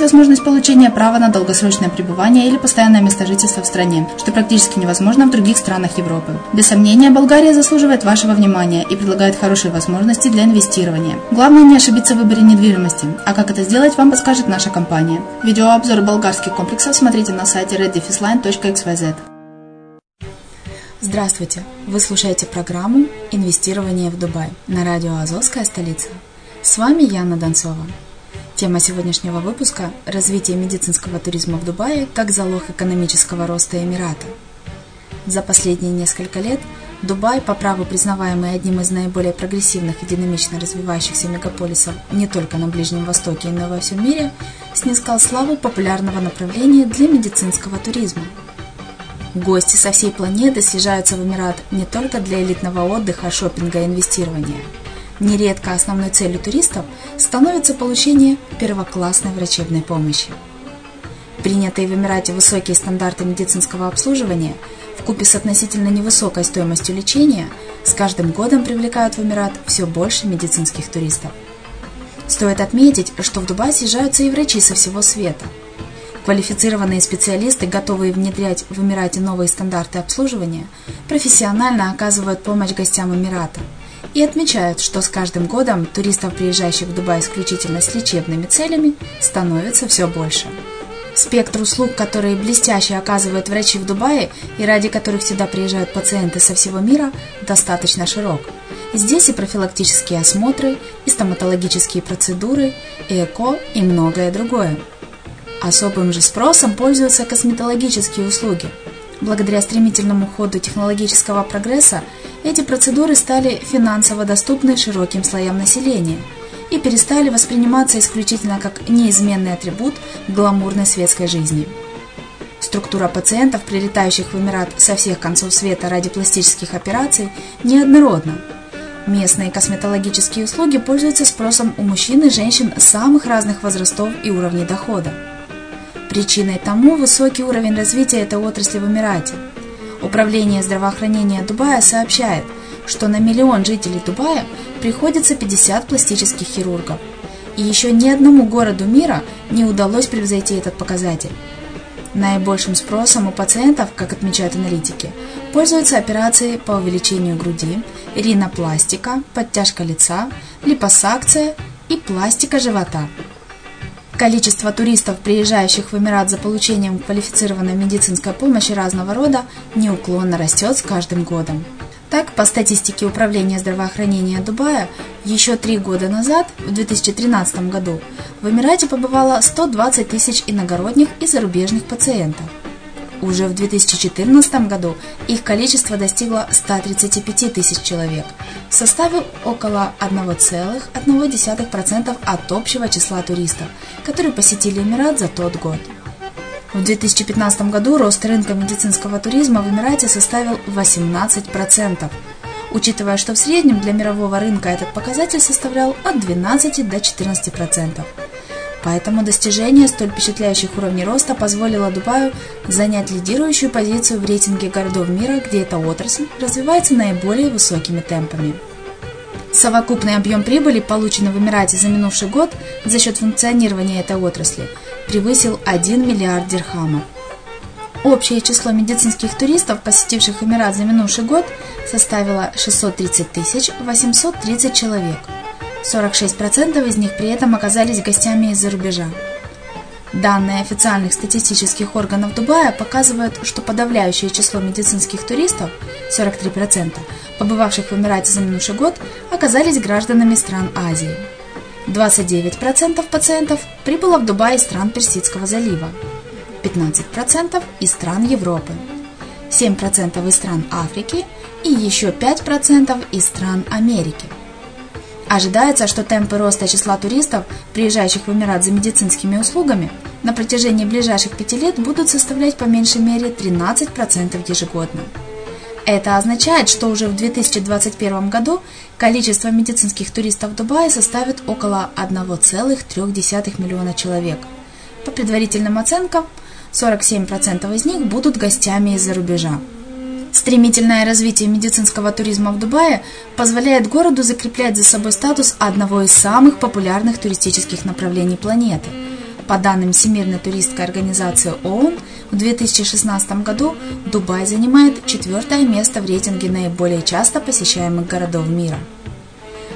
возможность получения права на долгосрочное пребывание или постоянное место жительства в стране, что практически невозможно в других странах Европы. Без сомнения, Болгария заслуживает вашего внимания и предлагает хорошие возможности для инвестирования. Главное не ошибиться в выборе недвижимости, а как это сделать, вам подскажет наша компания. Видеообзор болгарских комплексов смотрите на сайте reddefisline.xyz. Здравствуйте! Вы слушаете программу «Инвестирование в Дубай» на радио «Азовская столица». С вами Яна Донцова. Тема сегодняшнего выпуска – развитие медицинского туризма в Дубае как залог экономического роста Эмирата. За последние несколько лет Дубай, по праву признаваемый одним из наиболее прогрессивных и динамично развивающихся мегаполисов не только на Ближнем Востоке, но и во всем мире, снискал славу популярного направления для медицинского туризма. Гости со всей планеты съезжаются в Эмират не только для элитного отдыха, шопинга и инвестирования – Нередко основной целью туристов становится получение первоклассной врачебной помощи. Принятые в Эмирате высокие стандарты медицинского обслуживания в купе с относительно невысокой стоимостью лечения с каждым годом привлекают в Эмират все больше медицинских туристов. Стоит отметить, что в Дубай съезжаются и врачи со всего света. Квалифицированные специалисты, готовые внедрять в Эмирате новые стандарты обслуживания, профессионально оказывают помощь гостям Эмирата – и отмечают, что с каждым годом туристов, приезжающих в Дубай исключительно с лечебными целями, становится все больше. Спектр услуг, которые блестяще оказывают врачи в Дубае и ради которых сюда приезжают пациенты со всего мира, достаточно широк. Здесь и профилактические осмотры, и стоматологические процедуры, и ЭКО, и многое другое. Особым же спросом пользуются косметологические услуги. Благодаря стремительному ходу технологического прогресса эти процедуры стали финансово доступны широким слоям населения и перестали восприниматься исключительно как неизменный атрибут гламурной светской жизни. Структура пациентов, прилетающих в Эмират со всех концов света ради пластических операций, неоднородна. Местные косметологические услуги пользуются спросом у мужчин и женщин самых разных возрастов и уровней дохода. Причиной тому высокий уровень развития этой отрасли в Эмирате – Управление здравоохранения Дубая сообщает, что на миллион жителей Дубая приходится 50 пластических хирургов. И еще ни одному городу мира не удалось превзойти этот показатель. Наибольшим спросом у пациентов, как отмечают аналитики, пользуются операции по увеличению груди, ринопластика, подтяжка лица, липосакция и пластика живота – Количество туристов, приезжающих в Эмират за получением квалифицированной медицинской помощи разного рода, неуклонно растет с каждым годом. Так, по статистике Управления здравоохранения Дубая, еще три года назад, в 2013 году, в Эмирате побывало 120 тысяч иногородних и зарубежных пациентов – уже в 2014 году их количество достигло 135 тысяч человек, составив около 1,1% от общего числа туристов, которые посетили Эмират за тот год. В 2015 году рост рынка медицинского туризма в Эмирате составил 18%, учитывая, что в среднем для мирового рынка этот показатель составлял от 12 до 14%. Поэтому достижение столь впечатляющих уровней роста позволило Дубаю занять лидирующую позицию в рейтинге городов мира, где эта отрасль развивается наиболее высокими темпами. Совокупный объем прибыли, полученный в Эмирате за минувший год за счет функционирования этой отрасли, превысил 1 миллиард дирхамов. Общее число медицинских туристов, посетивших Эмират за минувший год, составило 630 830 человек – 46% из них при этом оказались гостями из-за рубежа. Данные официальных статистических органов Дубая показывают, что подавляющее число медицинских туристов, 43%, побывавших в Эмирате за минувший год, оказались гражданами стран Азии. 29% пациентов прибыло в Дубай из стран Персидского залива, 15% из стран Европы, 7% из стран Африки и еще 5% из стран Америки – Ожидается, что темпы роста числа туристов, приезжающих в Эмират за медицинскими услугами, на протяжении ближайших пяти лет будут составлять по меньшей мере 13% ежегодно. Это означает, что уже в 2021 году количество медицинских туристов в Дубае составит около 1,3 миллиона человек. По предварительным оценкам, 47% из них будут гостями из-за рубежа. Стремительное развитие медицинского туризма в Дубае позволяет городу закреплять за собой статус одного из самых популярных туристических направлений планеты. По данным Всемирной туристской организации ООН, в 2016 году Дубай занимает четвертое место в рейтинге наиболее часто посещаемых городов мира.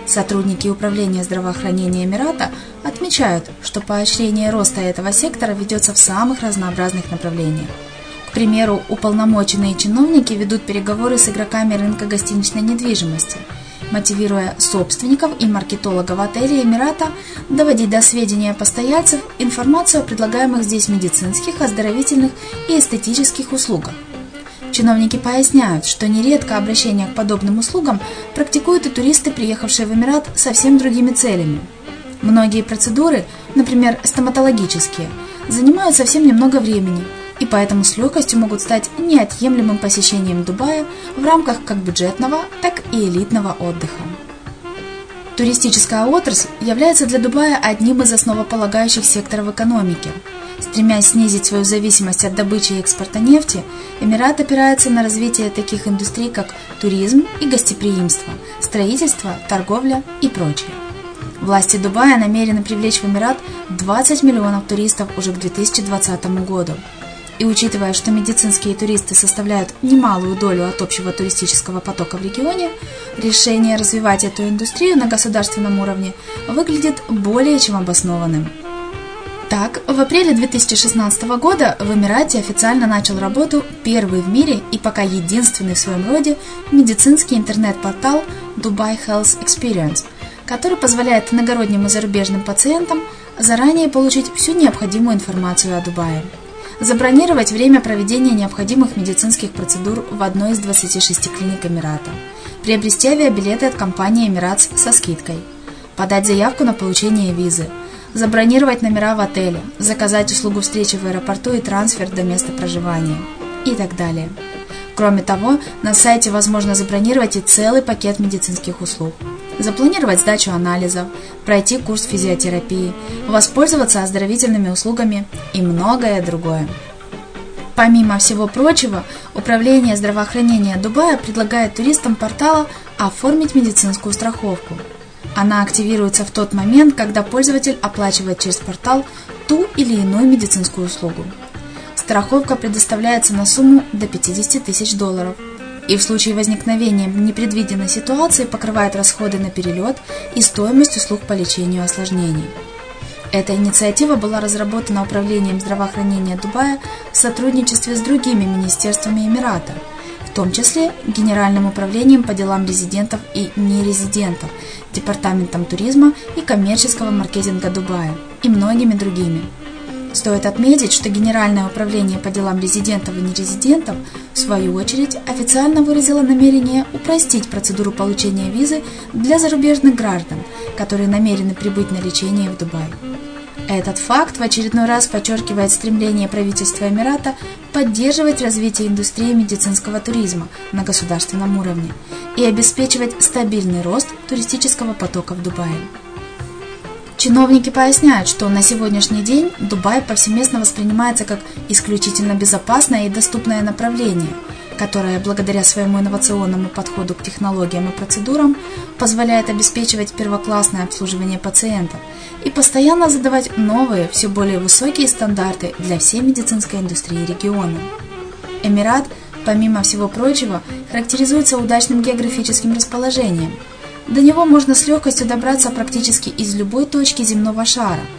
Сотрудники Управления здравоохранения Эмирата отмечают, что поощрение роста этого сектора ведется в самых разнообразных направлениях – примеру, уполномоченные чиновники ведут переговоры с игроками рынка гостиничной недвижимости, мотивируя собственников и маркетологов отелей Эмирата доводить до сведения постояльцев информацию о предлагаемых здесь медицинских, оздоровительных и эстетических услугах. Чиновники поясняют, что нередко обращение к подобным услугам практикуют и туристы, приехавшие в Эмират совсем другими целями. Многие процедуры, например, стоматологические, занимают совсем немного времени – и поэтому с легкостью могут стать неотъемлемым посещением Дубая в рамках как бюджетного, так и элитного отдыха. Туристическая отрасль является для Дубая одним из основополагающих секторов экономики. Стремясь снизить свою зависимость от добычи и экспорта нефти, Эмират опирается на развитие таких индустрий, как туризм и гостеприимство, строительство, торговля и прочее. Власти Дубая намерены привлечь в Эмират 20 миллионов туристов уже к 2020 году. И учитывая, что медицинские туристы составляют немалую долю от общего туристического потока в регионе, решение развивать эту индустрию на государственном уровне выглядит более чем обоснованным. Итак, в апреле 2016 года в Эмирате официально начал работу первый в мире и пока единственный в своем роде медицинский интернет-портал Dubai Health Experience, который позволяет иногородним и зарубежным пациентам заранее получить всю необходимую информацию о Дубае. Забронировать время проведения необходимых медицинских процедур в одной из 26 клиник Эмирата. Приобрести авиабилеты от компании Эмиратс со скидкой. Подать заявку на получение визы – забронировать номера в отеле, заказать услугу встречи в аэропорту и трансфер до места проживания и так далее. Кроме того, на сайте возможно забронировать и целый пакет медицинских услуг. Запланировать сдачу анализов, пройти курс физиотерапии, воспользоваться оздоровительными услугами и многое другое. Помимо всего прочего, Управление здравоохранения Дубая предлагает туристам портала оформить медицинскую страховку – она активируется в тот момент, когда пользователь оплачивает через портал ту или иную медицинскую услугу. Страховка предоставляется на сумму до 50 тысяч долларов и в случае возникновения непредвиденной ситуации покрывает расходы на перелет и стоимость услуг по лечению осложнений. Эта инициатива была разработана Управлением здравоохранения Дубая в сотрудничестве с другими министерствами Эмирата – в том числе Генеральным управлением по делам резидентов и нерезидентов, Департаментом туризма и коммерческого маркетинга Дубая и многими другими. Стоит отметить, что Генеральное управление по делам резидентов и нерезидентов, в свою очередь, официально выразило намерение упростить процедуру получения визы для зарубежных граждан, которые намерены прибыть на лечение в Дубай. Этот факт в очередной раз подчеркивает стремление правительства Эмирата поддерживать развитие индустрии медицинского туризма на государственном уровне и обеспечивать стабильный рост туристического потока в Дубае. Чиновники поясняют, что на сегодняшний день Дубай повсеместно воспринимается как исключительно безопасное и доступное направление – которая благодаря своему инновационному подходу к технологиям и процедурам позволяет обеспечивать первоклассное обслуживание пациентов и постоянно задавать новые, все более высокие стандарты для всей медицинской индустрии региона. Эмират, помимо всего прочего, характеризуется удачным географическим расположением. До него можно с легкостью добраться практически из любой точки земного шара –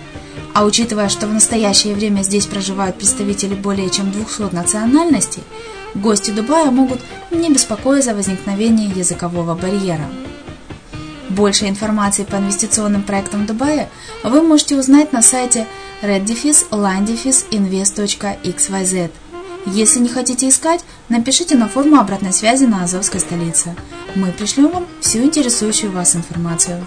а учитывая, что в настоящее время здесь проживают представители более чем 200 национальностей, гости Дубая могут не беспокоиться о возникновении языкового барьера. Больше информации по инвестиционным проектам Дубая вы можете узнать на сайте reddefis-line-invest.xyz. Если не хотите искать, напишите на форму обратной связи на Азовской столице. Мы пришлем вам всю интересующую вас информацию.